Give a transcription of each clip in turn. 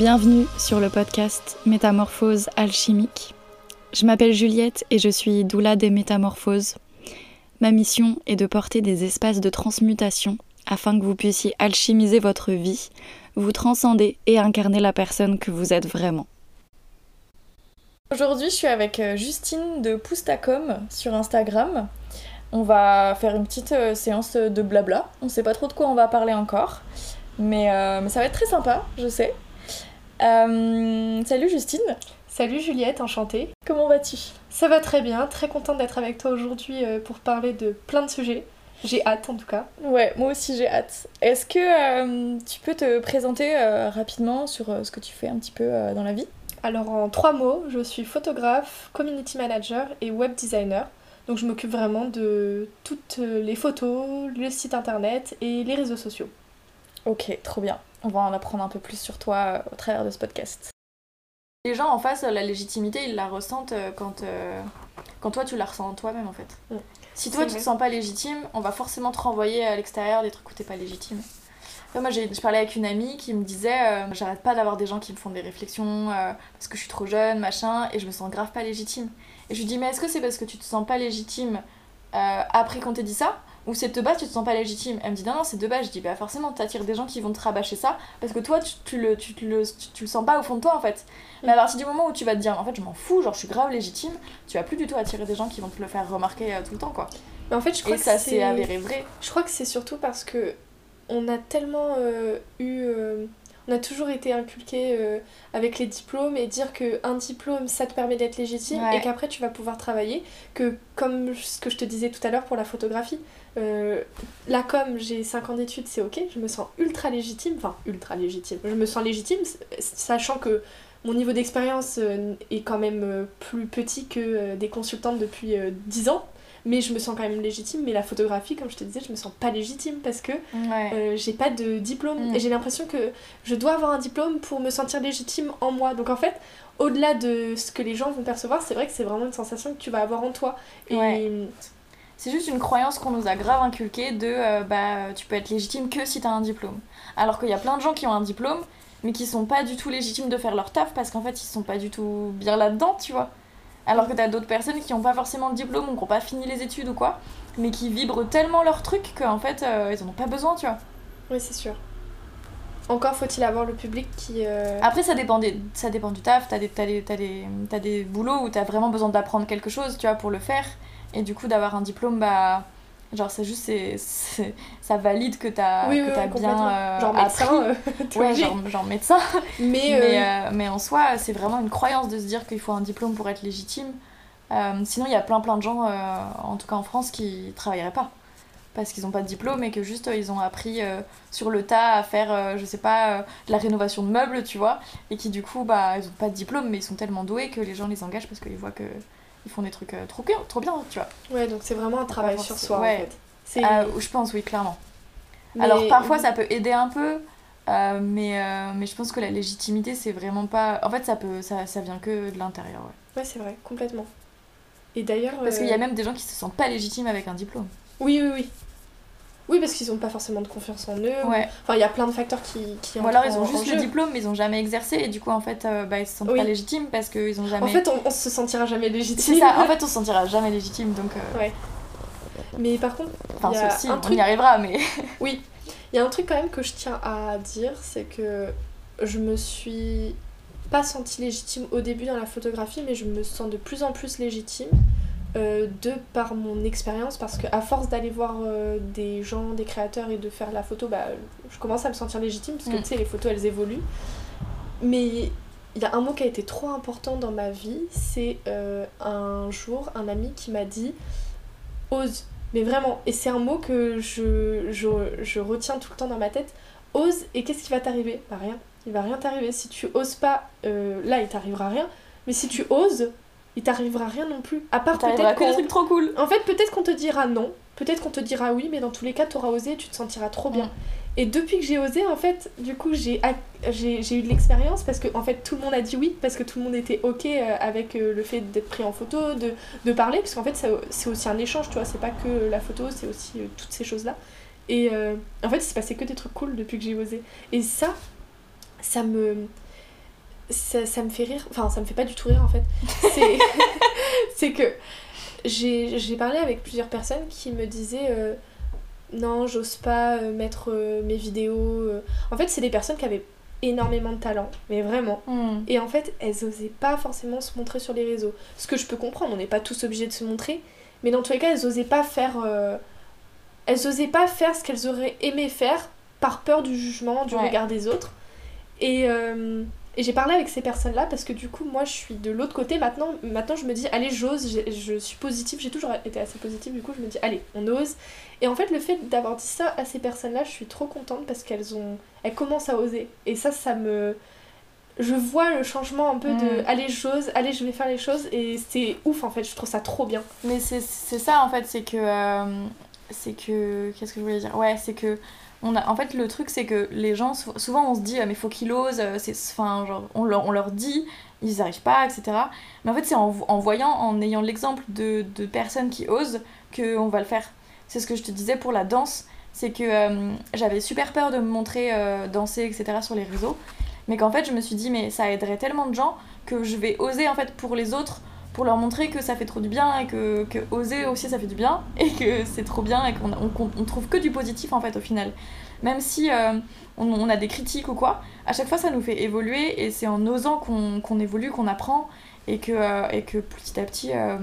Bienvenue sur le podcast Métamorphose alchimique. Je m'appelle Juliette et je suis doula des métamorphoses. Ma mission est de porter des espaces de transmutation afin que vous puissiez alchimiser votre vie, vous transcender et incarner la personne que vous êtes vraiment. Aujourd'hui, je suis avec euh, Justine de Poustacom sur Instagram. On va faire une petite euh, séance de blabla. On sait pas trop de quoi on va parler encore, mais, euh, mais ça va être très sympa, je sais. Salut Justine. Salut Juliette, enchantée. Comment vas-tu? Ça va très bien, très contente d'être avec toi aujourd'hui pour parler de plein de sujets. J'ai hâte en tout cas. Ouais, moi aussi j'ai hâte. Est-ce que euh, tu peux te présenter euh, rapidement sur euh, ce que tu fais un petit peu dans la vie? Alors en trois mots, je suis photographe, community manager et web designer. Donc je m'occupe vraiment de toutes les photos, le site internet et les réseaux sociaux. Ok, trop bien. On va en apprendre un peu plus sur toi au travers de ce podcast. Les gens en face, la légitimité, ils la ressentent quand, quand toi tu la ressens toi-même en fait. Si toi tu te sens pas légitime, on va forcément te renvoyer à l'extérieur des trucs où t'es pas légitime. moi je parlais avec une amie qui me disait euh, j'arrête pas d'avoir des gens qui me font des réflexions euh, parce que je suis trop jeune, machin, et je me sens grave pas légitime. Et je lui dis mais est-ce que c'est parce que tu te sens pas légitime euh, après qu'on t'ait dit ça? Ou c'est de base tu te sens pas légitime Elle me dit non non c'est de base. Je dis bah forcément t'attires des gens qui vont te rabâcher ça parce que toi tu, tu le, tu, le, tu, le sens pas au fond de toi en fait. Mais à partir du moment où tu vas te dire en fait je m'en fous, genre je suis grave légitime, tu vas plus du tout attirer des gens qui vont te le faire remarquer euh, tout le temps quoi. Mais en fait je crois Et ça c'est avéré vrai. Je crois que c'est surtout parce que on a tellement euh, eu on a toujours été inculqué euh, avec les diplômes et dire qu'un diplôme ça te permet d'être légitime et qu'après tu vas pouvoir travailler que comme ce que je te disais tout à l'heure pour la photographie euh, là comme j'ai 5 ans d'études c'est ok je me sens ultra légitime enfin ultra légitime je me sens légitime sachant que mon niveau d'expérience euh, est quand même plus petit que des consultantes depuis 10 ans mais je me sens quand même légitime. Mais la photographie, comme je te disais, je me sens pas légitime parce que euh, j'ai pas de diplôme. Mm. Et j'ai l'impression que je dois avoir un diplôme pour me sentir légitime en moi. Donc en fait, au-delà de ce que les gens vont percevoir, c'est vrai que c'est vraiment une sensation que tu vas avoir en toi. Et. C'est juste une croyance qu'on nous a grave inculquée de euh, bah tu peux être légitime que si t'as un diplôme. Alors qu'il y a plein de gens qui ont un diplôme mais qui sont pas du tout légitimes de faire leur taf parce qu'en fait ils sont pas du tout bien là-dedans, tu vois. Alors que t'as d'autres personnes qui n'ont pas forcément le diplôme ou qui n'ont pas fini les études ou quoi, mais qui vibrent tellement leur truc qu'en fait, euh, ils en ont pas besoin, tu vois. Oui, c'est sûr. Encore faut-il avoir le public qui. Euh, Après, ça dépend, des... ça dépend du taf. T'as des, as des, des, as des boulots où t'as vraiment besoin d'apprendre quelque chose, tu vois, pour le faire. Et du coup, d'avoir un diplôme, bah Genre, c'est juste, c'est, ça valide que t'as oui, as bien euh, genre médecin, euh, ouais, genre, genre, médecin. Mais, mais, euh, mais, en soi, c'est vraiment une croyance de se dire qu'il faut un diplôme pour être légitime. sinon, il y a plein plein de gens, en tout cas en France, qui travailleraient pas. Parce qu'ils n'ont pas de diplôme et que juste ils ont appris sur le tas à faire, je sais pas, de la rénovation de meubles, tu vois. Et qui du coup, bah, ils ont pas de diplôme, mais ils sont tellement doués que les gens les engagent parce qu'ils voient que ils font des trucs euh, trop bien, trop bien, tu vois. Ouais, donc c'est vraiment un travail sur soi ouais. en fait. Euh, je pense, oui, clairement. Alors parfois ça peut aider un peu, euh, mais, mais je pense que la légitimité c'est vraiment pas. En fait, ça, peut, ça, ça vient que de l'intérieur, ouais. Ouais, c'est vrai, complètement. Et d'ailleurs. Parce qu'il y a même des gens qui se sentent pas légitimes avec un diplôme. Oui, oui, oui. Oui, parce qu'ils n'ont pas forcément de confiance en eux. Ouais. Enfin, il y a plein de facteurs qui, qui Ou alors ils ont juste le diplôme, mais ils n'ont jamais exercé, et du coup, en fait, euh, bah, ils se sentent pas légitimes parce qu'ils ont jamais. En fait, on, on, se sentira jamais légitime. C'est ça, en fait, on se sentira jamais légitime, donc. Euh, ouais. Mais par contre. Enfin, y si, on truc... y arrivera, mais. oui. Il y a un truc quand même que je tiens à dire, c'est que je me suis pas sentie légitime au début dans la photographie, mais je me sens de plus en plus légitime. Euh, de par mon expérience parce qu'à force d'aller voir euh, des gens, des créateurs et de faire la photo, bah, je commence à me sentir légitime parce que mm. tu sais, les photos elles évoluent. Mais il y a un mot qui a été trop important dans ma vie, c'est euh, un jour un ami qui m'a dit ose. Mais vraiment, et c'est un mot que je, je, je, retiens tout le temps dans ma tête. Ose, et qu'est-ce qui va t'arriver? Bah rien, il va rien t'arriver. Si tu oses pas, là il t'arrivera rien. Mais si tu oses, il t'arrivera rien non plus. À part peut-être que des trucs trop cool. En fait, peut-être qu'on te dira non, peut-être qu'on te dira oui, mais dans tous les cas, t'auras osé, tu te sentiras trop bien. Et depuis que j'ai osé, en fait, du coup, j'ai j'ai eu de l'expérience parce que en fait, tout le monde a dit oui, parce que tout le monde était ok euh, avec euh, le fait d'être pris en photo, de, de parler, parce qu'en fait, c'est aussi un échange, tu vois, c'est pas que la photo, c'est aussi euh, toutes ces choses-là. Et en fait, il s'est passé que des trucs cool depuis que j'ai osé. Et ça, ça me ça, ça, me fait rire, enfin ça me fait pas du tout rire en fait. C'est que j'ai parlé avec plusieurs personnes qui me disaient euh, non, j'ose pas euh, mettre euh, mes vidéos. En fait, c'est des personnes qui avaient énormément de talent, mais vraiment. Hmm. Et en fait, elles osaient pas forcément se montrer sur les réseaux. Ce que je peux comprendre, on n'est pas tous obligés de se montrer, mais dans tous les cas, elles osaient pas faire. Elles osaient pas faire ce qu'elles auraient aimé faire par peur du jugement, du regard des autres. Et et j'ai parlé avec ces personnes-là parce que du coup, moi, je suis de l'autre côté. Maintenant, maintenant, je me dis, allez, j'ose, je suis positive. J'ai toujours été assez positive. Du coup, je me dis, allez, on ose. Et en fait, le fait d'avoir dit ça à ces personnes-là, je suis trop contente parce qu'elles ont, elles commencent à oser. Et ça, ça me, je vois le changement un peu de, mm. allez, j'ose, allez, je vais faire les choses. Et c'est ouf, en fait. Je trouve ça trop bien. Mais c'est ça, en fait, c'est que, euh, c'est que, qu'est-ce que je voulais dire? Ouais, c'est que on a, en fait, le truc, c'est que les gens, souvent on se dit, ah, mais faut qu'ils osent, euh, genre, on, leur, on leur dit, ils n'y arrivent pas, etc. Mais en fait, c'est en, en, voyant, en ayant l'exemple de, de, personnes qui osent, qu'on va le faire. C'est ce que je te disais pour la danse, c'est que euh, j'avais super peur de me montrer euh, danser, etc. sur les réseaux. Mais qu'en fait, je me suis dit, mais ça aiderait tellement de gens que je vais oser, en fait, pour les autres, pour leur montrer que ça fait trop du bien et que, oser aussi ça fait du bien et que c'est trop bien et qu'on on, on, trouve que du positif en fait au final. Même si euh, on, a des critiques ou quoi, à chaque fois ça nous fait évoluer et c'est en osant qu'on évolue, qu'on apprend et que, euh, petit à petit euh,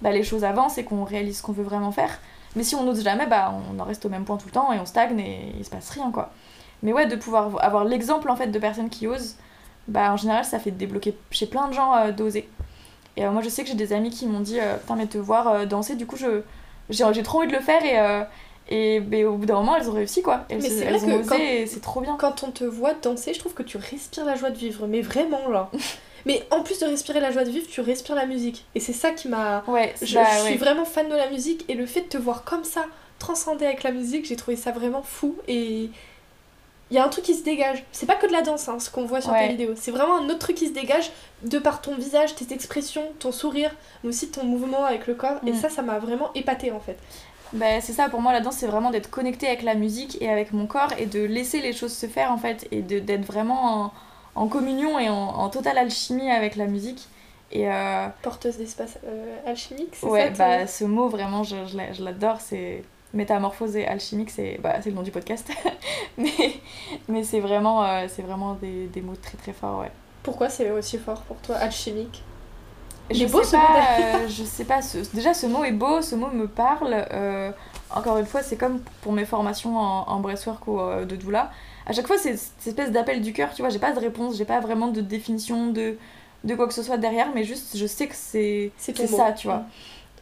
bah, les choses avancent et qu'on réalise ce qu'on veut vraiment faire. Mais si on n'ose jamais, bah, on en reste au même point tout le temps et on stagne et il se passe rien quoi. Mais ouais, de pouvoir avoir l'exemple en fait de personnes qui osent, bah en général ça fait débloquer chez plein de gens d'oser. Et euh, moi, je sais que j'ai des amis qui m'ont dit euh, Putain, mais te voir euh, danser, du coup, je, j'ai, trop envie de le faire. Et, et ben, au bout d'un moment, elles ont réussi, quoi. Elles, mais c'est elles ont osé et c'est trop bien. Quand on te voit danser, je trouve que tu respires la joie de vivre. Mais vraiment, là. mais en plus de respirer la joie de vivre, tu respires la musique. Et c'est ça qui m'a. Ouais, je, bah, je suis vraiment fan de la musique. Et le fait de te voir comme ça, transcender avec la musique, j'ai trouvé ça vraiment fou. Et il y a un truc qui se dégage. C'est pas que de la danse, hein, ce qu'on voit sur tes vidéos. C'est vraiment un autre truc qui se dégage de par ton visage, tes expressions, ton sourire, mais aussi ton mouvement avec le corps. Et mm. ça, ça m'a vraiment épaté en fait. Bah, c'est ça, pour moi, la danse, c'est vraiment d'être connecté avec la musique et avec mon corps et de laisser les choses se faire en fait. Et d'être vraiment en, communion et en, totale alchimie avec la musique. Et euh... Porteuse d'espace euh, alchimique, c'est ouais, ça Ouais, bah ce mot, vraiment, je, je l'adore. C'est métamorphose et alchimique, c'est bah, le nom du podcast. mais mais c'est vraiment, euh, c'est vraiment des, des, mots très très forts, ouais. Pourquoi c'est aussi fort pour toi, alchimique? Je beau, sais pas, euh, je sais pas, déjà ce mot est beau, ce mot me parle. Euh, encore une fois, c'est comme pour mes formations en, en breathwork ou de doula. À chaque fois, c'est cette espèce d'appel du cœur, tu vois, j'ai pas de réponse, j'ai pas vraiment de définition de, de quoi que ce soit derrière, mais juste je sais que c'est ça, tu vois. Mm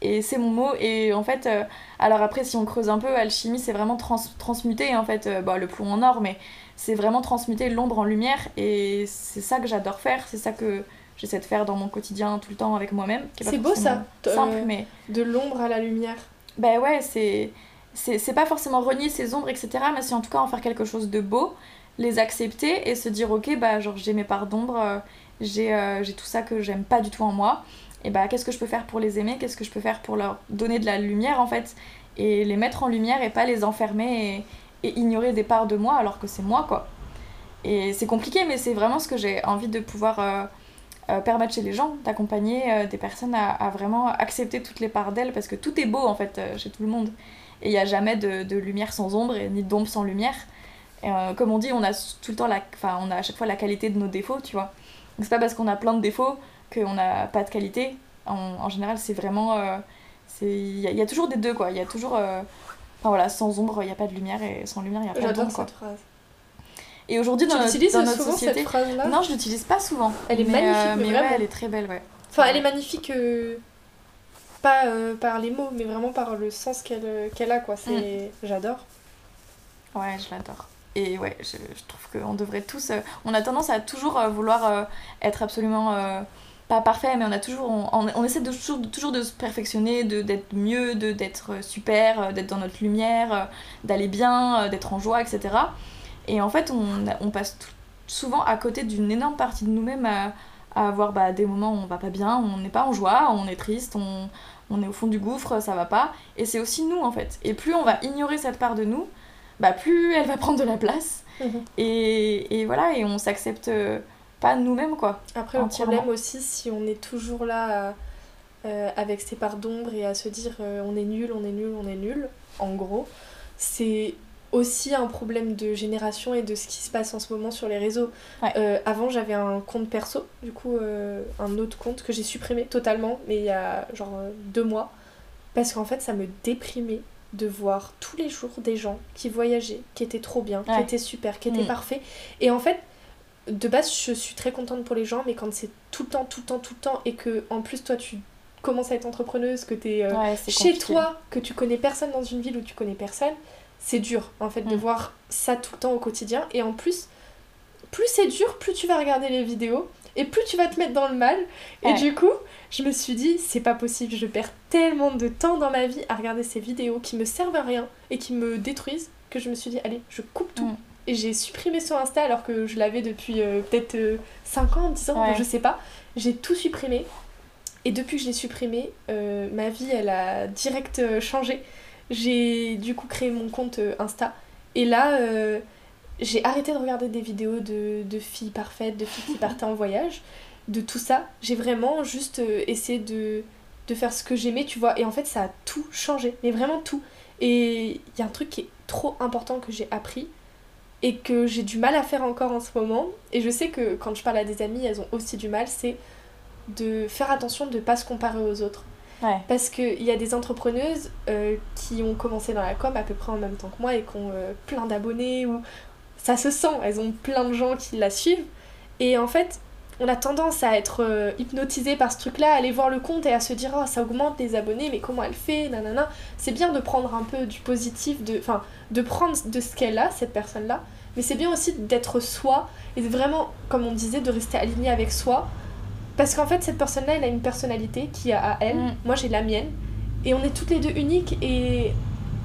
et c'est mon mot et en fait euh, alors après si on creuse un peu alchimie c'est vraiment transmuter en fait euh, bah, le plomb en or mais c'est vraiment transmuter l'ombre en lumière. Et c'est ça que j'adore faire c'est ça que j'essaie de faire dans mon quotidien tout le temps avec moi-même c'est beau ça simple euh, mais de l'ombre à la lumière. Ben ouais c'est c'est pas forcément renier ces ombres etc mais c'est en tout cas en faire quelque chose de beau les accepter et se dire ok bah genre j'ai mes parts d'ombre j'ai tout ça que j'aime pas du tout en moi et bah qu'est-ce que je peux faire pour les aimer, qu'est-ce que je peux faire pour leur donner de la lumière en fait, et les mettre en lumière et pas les enfermer et, ignorer des parts de moi alors que c'est moi quoi. Et c'est compliqué mais c'est vraiment ce que j'ai envie de pouvoir euh, euh, permettre chez les gens, d'accompagner euh, des personnes à, vraiment accepter toutes les parts d'elles parce que tout est beau en fait chez tout le monde. Et il n'y a jamais de, lumière sans ombre et ni d'ombre sans lumière. Comme on dit, on a tout le temps la, on a à chaque fois la qualité de nos défauts, tu vois. Donc c'est pas parce qu'on a plein de défauts qu'on n'a pas de qualité. En, en général, c'est vraiment. Euh, il y, y, a toujours des deux, quoi. Il y a toujours. Euh, enfin voilà, sans ombre, il n'y a pas de lumière, et sans lumière, il n'y a pas d'ombre, cette phrase. Et aujourd'hui, dans, notre, dans notre société. Cette non, je l'utilise pas souvent. Elle est mais, magnifique, euh, mais, mais ouais, elle est très belle, ouais. Enfin, elle est magnifique. Pas par les mots, mais vraiment par le sens qu'elle qu'elle a, quoi. C'est... Mm. J'adore. Ouais, je l'adore. Et ouais, je, je trouve qu'on devrait tous. on a tendance à toujours vouloir être absolument pas parfait, mais on a toujours, on, essaie de, toujours, toujours de se perfectionner, de, d'être mieux, de, d'être super, euh, d'être dans notre lumière, euh, d'aller bien, euh, d'être en joie, etc. Et en fait, on, on passe souvent à côté d'une énorme partie de nous-mêmes à, avoir bah, des moments où on va pas bien, on n'est pas en joie, on est triste, on, on est au fond du gouffre, ça va pas. Et c'est aussi nous en fait. Et plus on va ignorer cette part de nous, bah plus elle va prendre de la place. Et, et, voilà, et on s'accepte pas nous-mêmes quoi. Après le problème aussi si on est toujours là euh, avec ses parts d'ombre et à se dire euh, on est nul, on est nul, on est nul, en gros, c'est aussi un problème de génération et de ce qui se passe en ce moment sur les réseaux. Euh, avant, j'avais un compte perso, du coup, un autre compte que j'ai supprimé totalement, mais il y a genre deux mois, parce qu'en fait, ça me déprimait de voir tous les jours des gens qui voyageaient, qui étaient trop bien, qui étaient super, qui étaient mm. parfaits. Et en fait, de base, je suis très contente pour les gens, mais quand c'est tout le temps, tout le temps, tout le temps, et que en plus, toi, tu commences à être entrepreneuse, que tu es euh, chez toi, que tu connais personne dans une ville où tu connais personne, c'est dur, en fait, de mm. voir ça tout le temps au quotidien. Et en plus, plus c'est dur, plus tu vas regarder les vidéos, et plus tu vas te mettre dans le mal. Et du coup, je me suis dit, c'est pas possible, je perds tellement de temps dans ma vie à regarder ces vidéos qui me servent à rien et qui me détruisent que je me suis dit, allez, je coupe tout. Mm. Et j'ai supprimé sur Insta alors que je l'avais depuis euh, peut-être 5 euh, ans, 10 ans, je sais pas. J'ai tout supprimé. Et depuis que je l'ai supprimé, euh, ma vie, elle a direct changé. J'ai du coup créé mon compte Insta. Et là, j'ai arrêté de regarder des vidéos de, de filles parfaites, de filles qui partaient en voyage, de tout ça. J'ai vraiment juste essayé de, de faire ce que j'aimais, tu vois. Et en fait, ça a tout changé, mais vraiment tout. Et il y a un truc qui est trop important que j'ai appris, et que j'ai du mal à faire encore en ce moment. Et je sais que quand je parle à des amis, elles ont aussi du mal, c'est de faire attention de ne pas se comparer aux autres. Parce qu'il y a des entrepreneuses euh, qui ont commencé dans la com à peu près en même temps que moi et qui ont euh, plein d'abonnés, ou ça se sent, elles ont plein de gens qui la suivent. Et en fait, on a tendance à être euh, hypnotisé par ce truc-là, à aller voir le compte et à se dire oh ça augmente les abonnés, mais comment elle fait, nanana. C'est bien de prendre un peu du positif, de, enfin, de prendre de ce qu'elle a, cette personne-là, mais c'est bien aussi d'être soi et vraiment, comme on disait, de rester aligné avec soi. Parce qu'en fait, cette personne-là, elle a une personnalité qui a à elle, mm. moi j'ai la mienne, et on est toutes les deux uniques et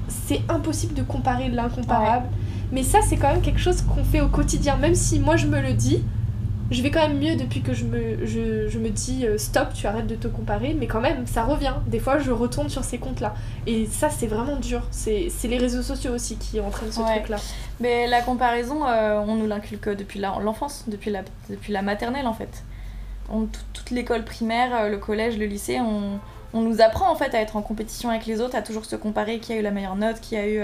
c'est impossible de comparer l'incomparable. Mais ça, c'est quand même quelque chose qu'on fait au quotidien, même si moi je me le dis je vais quand même mieux depuis que je me, je, je me dis euh, stop, tu arrêtes de te comparer, mais quand même, ça revient. Des fois, je retourne sur ces comptes-là. Et ça, c'est vraiment dur. C'est les réseaux sociaux aussi qui entraînent ce truc-là. Mais la comparaison, euh, on nous l'inculque depuis l'enfance, depuis la, depuis la maternelle en fait. On, toute l'école primaire, euh, le collège, le lycée, on, on, nous apprend en fait à être en compétition avec les autres, à toujours se comparer qui a eu la meilleure note, qui a eu.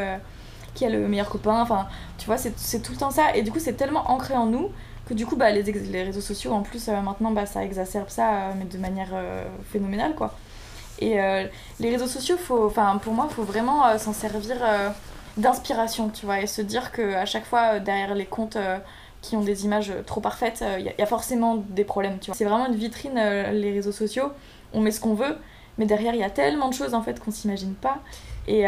qui a le meilleur copain, enfin, tu vois, c'est tout le temps ça. Et du coup, c'est tellement ancré en nous que du coup bah, les, les réseaux sociaux en plus euh, maintenant bah, ça exacerbe ça euh, mais de manière euh, phénoménale quoi. Et les réseaux sociaux faut enfin pour moi faut vraiment s'en servir d'inspiration tu vois et se dire que à chaque fois derrière les comptes qui ont des images trop parfaites il y, a forcément des problèmes tu vois. C'est vraiment une vitrine les réseaux sociaux. On met ce qu'on veut mais derrière il y a tellement de choses en fait qu'on s'imagine pas. Et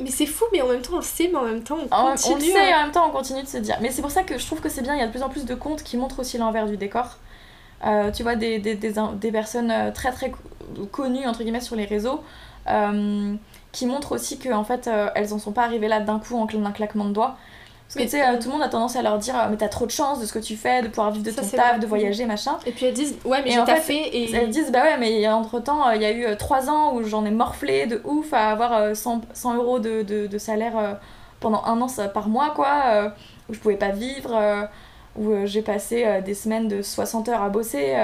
mais c'est fou, mais en même temps on le sait, mais en même temps on continue. On le sait et en même temps on continue de se dire. Mais c'est pour ça que je trouve que c'est bien, il y a de plus en plus de comptes qui montrent aussi l'envers du décor. Euh, tu vois, des, des, des, des, personnes euh, très très connues, entre guillemets, sur les réseaux, euh, qui montrent aussi qu'en en fait, elles en sont pas arrivées là d'un coup en un claquement de doigts. Parce que tu sais, euh, tout le monde a tendance à leur dire Mais t'as trop de chance de ce que tu fais, de pouvoir vivre de ton taf, de voyager, machin. Et puis elles disent Ouais, mais j'ai fait. Et... Elles disent Bah ouais, mais entre temps, il y a eu 3 euh, ans où j'en ai morflé de ouf à avoir 100, euh, 100 euros de, de, de, salaire pendant un an par mois, quoi, où je pouvais pas vivre, où j'ai passé des semaines de 60 heures à bosser.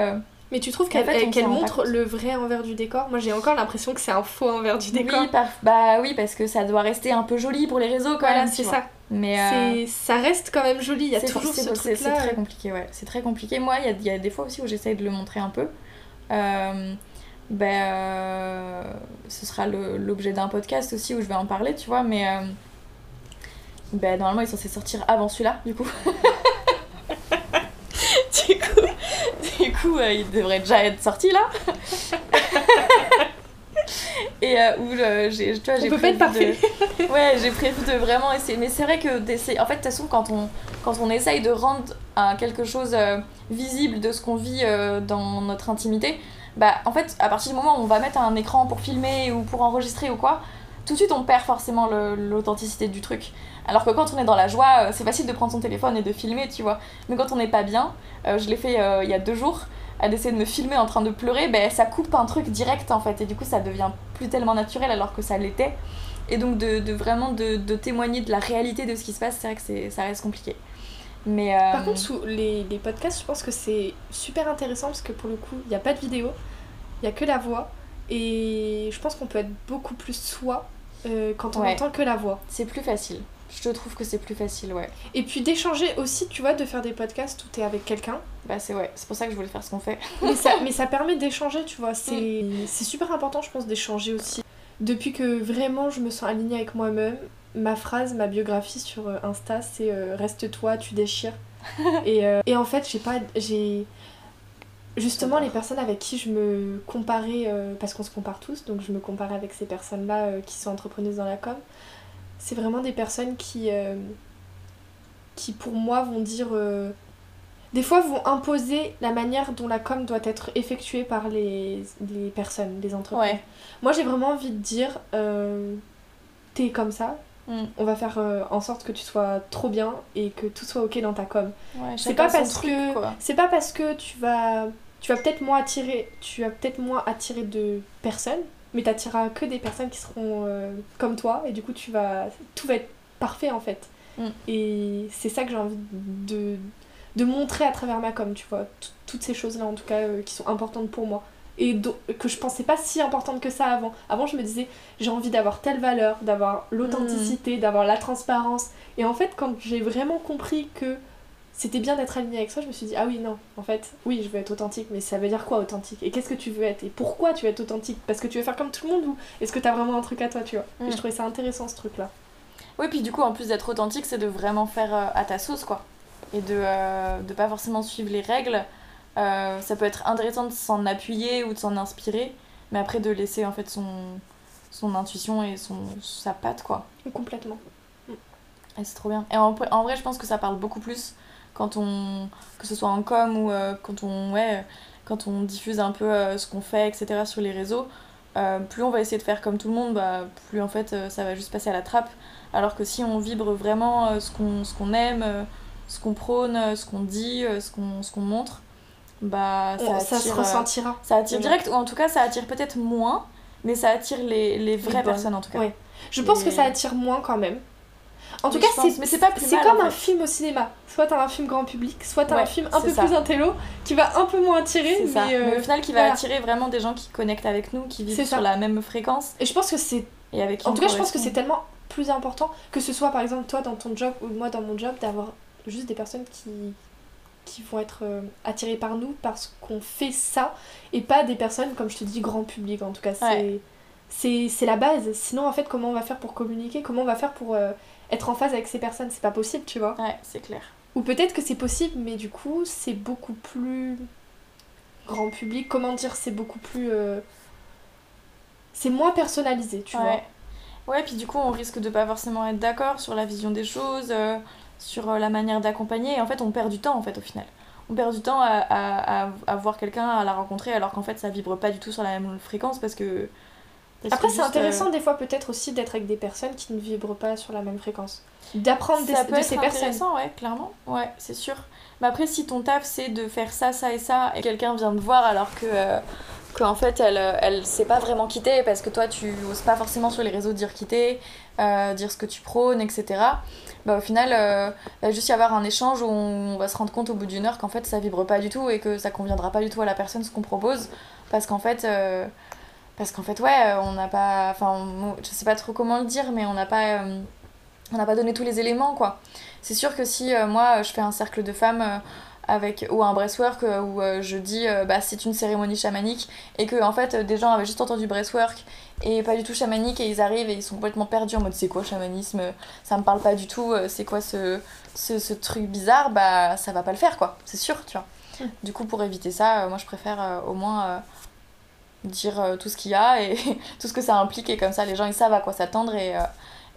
Mais tu trouves qu'elle montre le vrai envers du décor Moi j'ai encore l'impression que c'est un faux envers du décor. Oui, bah oui, parce que ça doit rester un peu joli pour les réseaux quand voilà, c'est ça. Mais euh, ça reste quand même joli, il y a toujours ce truc C'est très compliqué, ouais. C'est très compliqué. Moi, il y a, y a, des fois aussi où j'essaye de le montrer un peu. Euh, ben, euh, ce sera l'objet d'un podcast aussi où je vais en parler, tu vois, mais ben, normalement il est censé sortir avant celui-là, du coup. du coup, coup il devrait déjà être sorti là. et euh, où euh, j'ai tu vois j'ai prévu de... ouais j'ai prévu de vraiment essayer. Mais c'est vrai que d'essayer en fait de toute façon quand on quand on essaye de rendre quelque chose euh, visible de ce qu'on vit dans notre intimité bah en fait à partir du moment où on va mettre un écran pour filmer ou pour enregistrer ou quoi tout de suite on perd forcément l'authenticité du truc. Alors que quand on est dans la joie c'est facile de prendre son téléphone et de filmer tu vois. Mais quand on n'est pas bien je l'ai fait il y a deux jours à essayer de me filmer en train de pleurer, ben, ça coupe un truc direct en fait. Et du coup, ça devient plus tellement naturel alors que ça l'était. Et donc, de, de vraiment de, de, témoigner de la réalité de ce qui se passe, c'est vrai que ça reste compliqué. Mais, Par contre, sous les, les podcasts, je pense que c'est super intéressant parce que pour le coup, il n'y a pas de vidéo, il n'y a que la voix. Et je pense qu'on peut être beaucoup plus soi quand on entend que la voix. C'est plus facile. Je trouve que c'est plus facile, ouais. Et puis d'échanger aussi, tu vois, de faire des podcasts où t'es avec quelqu'un. Bah c'est ouais, c'est pour ça que je voulais faire ce qu'on fait. mais, ça, mais ça permet d'échanger, tu vois. C'est mm. super important, je pense, d'échanger aussi. Depuis que vraiment je me sens alignée avec moi-même, ma phrase, ma biographie sur euh, Insta, c'est euh, Reste toi, tu déchires. et, euh, et en fait, j'ai pas. J'ai. Justement, les personnes avec qui je me comparais, parce qu'on se compare tous, donc je me comparais avec ces personnes-là qui sont entrepreneuses dans la com, c'est vraiment des personnes qui, euh, qui pour moi vont dire... Euh, des fois vont imposer la manière dont la com doit être effectuée par les, les personnes, les entreprises. Moi j'ai vraiment envie de dire, euh, t'es comme ça, mm. on va faire en sorte que tu sois trop bien et que tout soit ok dans ta com. c'est pas parce que c'est pas parce que tu vas tu vas peut-être moins attirer tu vas peut-être moins attirer de personnes mais t'attireras que des personnes qui seront euh, comme toi et du coup tu vas tout va être parfait en fait. Mm. et c'est ça que j'ai envie de, de montrer à travers ma com tu vois. Toutes ces choses là en tout cas euh, qui sont importantes pour moi. Et que je pensais pas si importante que ça avant. Avant je me disais j'ai envie d'avoir telle valeur d'avoir l'authenticité mm. d'avoir la transparence. Et en fait quand j'ai vraiment compris que c'était bien d'être aligné avec soi, je me suis dit, ah oui, non, en fait, oui, je veux être authentique, mais ça veut dire quoi authentique? Et qu'est-ce que tu veux être? Et pourquoi tu veux être authentique? Parce que tu veux faire comme tout le monde ou est-ce que tu as vraiment un truc à toi, tu vois? Et je mm. trouvais ça intéressant ce truc-là. Oui, puis du coup, en plus d'être authentique, c'est de vraiment faire euh, à ta sauce, quoi. Et de, euh, de pas forcément suivre les règles. Euh, ça peut être intéressant de s'en appuyer ou de s'en inspirer, mais après de laisser en fait son, son intuition et son, sa patte, quoi. Complètement. Et c'est trop bien. Et en, en vrai, je pense que ça parle beaucoup plus quand on que ce soit en com ou euh, quand on ouais quand on diffuse un peu euh, ce qu'on fait etc sur les réseaux euh, plus on va essayer de faire comme tout le monde bah, plus en fait ça va juste passer à la trappe. Alors que si on vibre vraiment ce qu'on ce qu'on aime ce qu'on prône ce qu'on dit ce qu'on ce qu'on montre bah ça, attire, ça se ressentira. ça attire direct ou en tout cas ça attire peut-être moins mais ça attire les, les vraies personnes en tout cas. Je pense que ça attire moins quand même en tout cas, c'est pas C'est comme un film au cinéma. Soit t'as un film grand public, soit t'as un film un peu plus intello qui va un peu moins attirer. Mais, euh, mais, au final, qui va attirer vraiment des gens qui connectent avec nous, qui vivent sur la même fréquence. Et je pense que c'est. En tout cas, je pense que c'est tellement plus important que ce soit par exemple toi dans ton job ou moi dans mon job d'avoir juste des personnes qui qui vont être euh, attirées par nous parce qu'on fait ça et pas des personnes comme je te dis grand public en tout cas c'est c'est la base sinon en fait comment on va faire pour communiquer? Comment on va faire pour euh, être en phase avec ces personnes. C'est pas possible, tu vois. Ouais, c'est clair. Ou peut-être que c'est possible, mais du coup, c'est beaucoup plus grand public. Comment dire C'est beaucoup plus. Euh, c'est moins personnalisé, tu vois. Ouais, puis du coup, on risque de pas forcément être d'accord sur la vision des choses, euh, sur euh, la manière d'accompagner. Et en fait, on perd du temps, en fait, au final. On perd du temps à, à, à voir quelqu'un, à la rencontrer, alors qu'en fait, ça vibre pas du tout sur la même fréquence parce que après, c'est intéressant euh, des fois peut-être aussi d'être avec des personnes qui ne vibrent pas sur la même fréquence. D'apprendre de, peut ces personnes. ouais, clairement. Ouais, c'est sûr. Mais après, si ton taf c'est de faire ça, ça et ça, et quelqu'un vient te voir alors que. Euh, qu'en fait elle, elle sait pas vraiment quitter parce que toi tu oses pas forcément sur les réseaux dire quitter, euh, dire ce que tu prônes, etc. Bah, au final, il va juste y avoir un échange où on va se rendre compte au bout d'une heure qu'en fait ça vibre pas du tout et que ça conviendra pas du tout à la personne ce qu'on propose parce qu'en fait parce qu'en fait, ouais, on n'a pas. Enfin, je sais pas trop comment le dire, mais on n'a pas. Euh, on n'a pas donné tous les éléments, quoi. C'est sûr que si euh, moi, je fais un cercle de femmes. Euh, avec, ou un breastwork où je dis bah c'est une cérémonie chamanique et que en fait des gens avaient juste entendu breastwork et pas du tout chamanique et ils arrivent et ils sont complètement perdus en mode c'est quoi chamanisme ça me parle pas du tout c'est quoi ce, ce, ce, truc bizarre bah ça va pas le faire quoi c'est sûr tu vois mmh. du coup pour éviter ça moi je préfère au moins dire euh, tout ce qu'il y a et tout ce que ça implique et comme ça les gens ils savent à quoi s'attendre et, euh,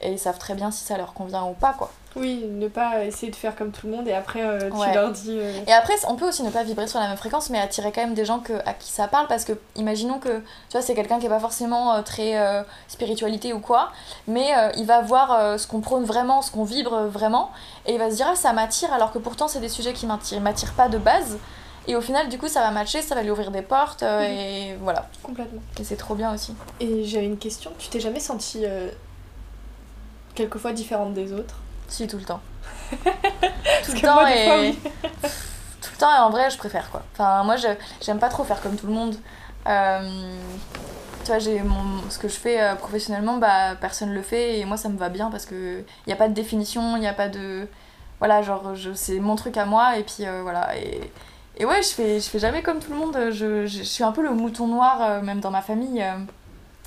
et ils savent très bien si ça leur convient ou pas quoi. Oui, ne pas essayer de faire comme tout le monde et après euh, tu leur dis. Et après on peut aussi ne pas vibrer sur la même fréquence mais attirer quand même des gens que, à qui ça parle parce que imaginons que tu vois c'est quelqu'un qui est pas forcément très spiritualité ou quoi mais il va voir ce qu'on prône vraiment, ce qu'on vibre vraiment et il va se dire ah ça m'attire alors que pourtant c'est des sujets qui m'attirent pas de base et au final, du coup, ça va matcher, ça va lui ouvrir des portes, euh, mhm. et voilà. Complètement. Et c'est trop bien aussi. Et j'avais une question. Tu t'es jamais sentie euh, quelquefois différente des autres? Si, tout le temps. tout le temps et tout le temps et en vrai je préfère quoi. Enfin moi j'aime pas trop faire comme tout le monde. Euh, tu vois j'ai mon ce que je fais professionnellement bah personne le fait et moi ça me va bien parce que il y a pas de définition, il y a pas de voilà genre c'est mon truc à moi et puis voilà et et ouais, je fais, je fais jamais comme tout le monde. Je, je, suis un peu le mouton noir, même dans ma famille,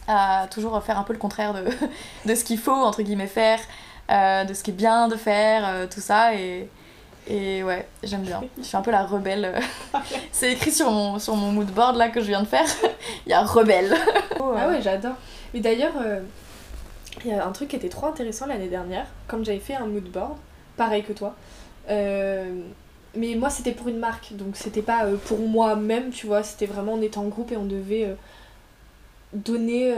à toujours faire un peu le contraire de, de ce qu'il faut, entre guillemets, faire. Euh, de ce qui est bien de faire, euh, tout ça. Et, et ouais, j'aime bien. Je suis un peu la rebelle. C'est écrit sur mon, sur mon mood board là que je viens de faire. Il y a rebelle. ah ouais, j'adore. Mais d'ailleurs, euh, il y a un truc qui était trop intéressant l'année dernière, comme j'avais fait un mood board, pareil que toi. Mais moi, c'était pour une marque, donc c'était pas pour moi-même, tu vois. C'était vraiment, on était en groupe et on devait donner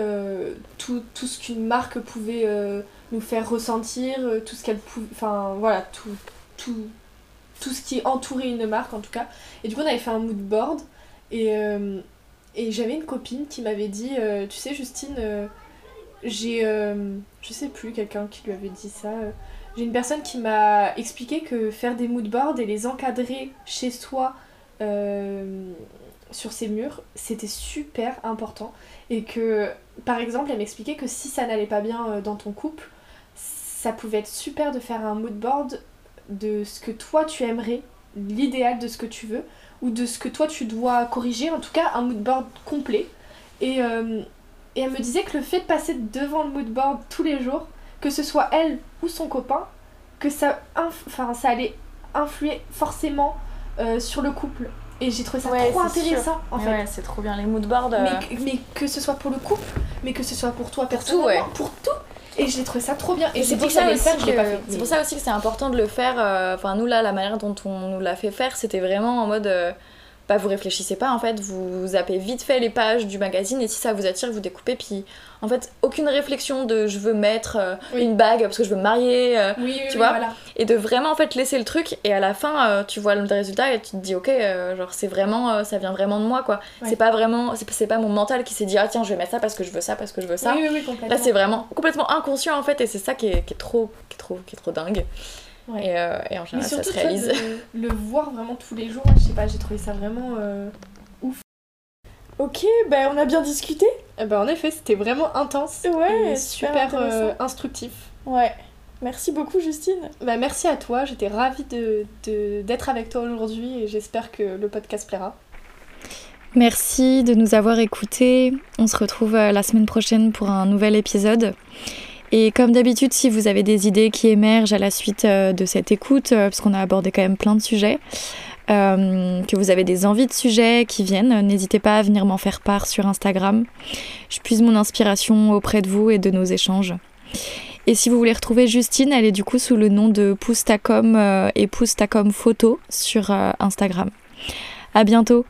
tout, tout, ce qu'une marque pouvait nous faire ressentir euh, tout ce qu'elle pouvait. Enfin, voilà, tout, tout, tout ce qui entourait une marque en tout cas. Et du coup, on avait fait un mood board. Et, euh, et j'avais une copine qui m'avait dit euh, Tu sais, Justine, j'ai. je sais plus, quelqu'un qui lui avait dit ça. J'ai une personne qui m'a expliqué que faire des mood boards et les encadrer chez soi sur ses murs, c'était super important. Et que, par exemple, elle m'expliquait que si ça n'allait pas bien dans ton couple, ça pouvait être super de faire un mood board de ce que toi tu aimerais, l'idéal de ce que tu veux, ou de ce que toi tu dois corriger, en tout cas un mood board complet. Et, euh, et elle me disait que le fait de passer devant le mood board tous les jours, que ce soit elle ou son copain, que ça, enfin, ça allait influer forcément euh, sur le couple. Et j'ai trouvé ça trop intéressant en fait. Ouais, c'est trop bien les mood boards. Mais, euh. mais, que ce soit pour le couple, mais que ce soit pour toi personnellement, pour tout. Et j'ai trouvé ça trop bien. Et c'est pour, ça aussi c'est pour ça aussi que c'est important de le faire. Euh, enfin, nous là, la manière dont on nous l'a fait faire, c'était vraiment en mode. Bah, vous réfléchissez pas en fait, vous zappez vite fait les pages du magazine et si ça vous attire, vous découpez. Puis en fait, aucune réflexion de je veux mettre euh, une bague parce que je veux me marier, euh, tu vois. Et de vraiment en fait laisser le truc et à la fin, euh, tu vois le résultat et tu te dis ok, genre c'est vraiment, ça vient vraiment de moi quoi. C'est pas vraiment, c'est pas mon mental qui s'est dit ah tiens, je vais mettre ça parce que je veux ça, parce que je veux ça. Là, c'est vraiment complètement inconscient en fait et c'est ça qui est, qui est, trop, qui est trop, qui est trop dingue. Et, euh, et, en général, ça se réalise. le voir vraiment tous les jours, je sais pas, j'ai trouvé ça vraiment euh, ouf. Ok, bah on a bien discuté. bah en effet, c'était vraiment intense. Ouais, super, euh, instructif. Ouais. Merci beaucoup Justine. Bah merci à toi, j'étais ravie de, d'être avec toi aujourd'hui et j'espère que le podcast plaira. Merci de nous avoir écoutés. On se retrouve la semaine prochaine pour un nouvel épisode. Et comme d'habitude, si vous avez des idées qui émergent à la suite euh, de cette écoute, euh, parce qu'on a abordé quand même plein de sujets, euh, que vous avez des envies de sujets qui viennent, n'hésitez pas à venir m'en faire part sur Instagram. Je puise mon inspiration auprès de vous et de nos échanges. Et si vous voulez retrouver Justine, elle est du coup sous le nom de Poustacom et Poustacom Photo sur Instagram. À bientôt!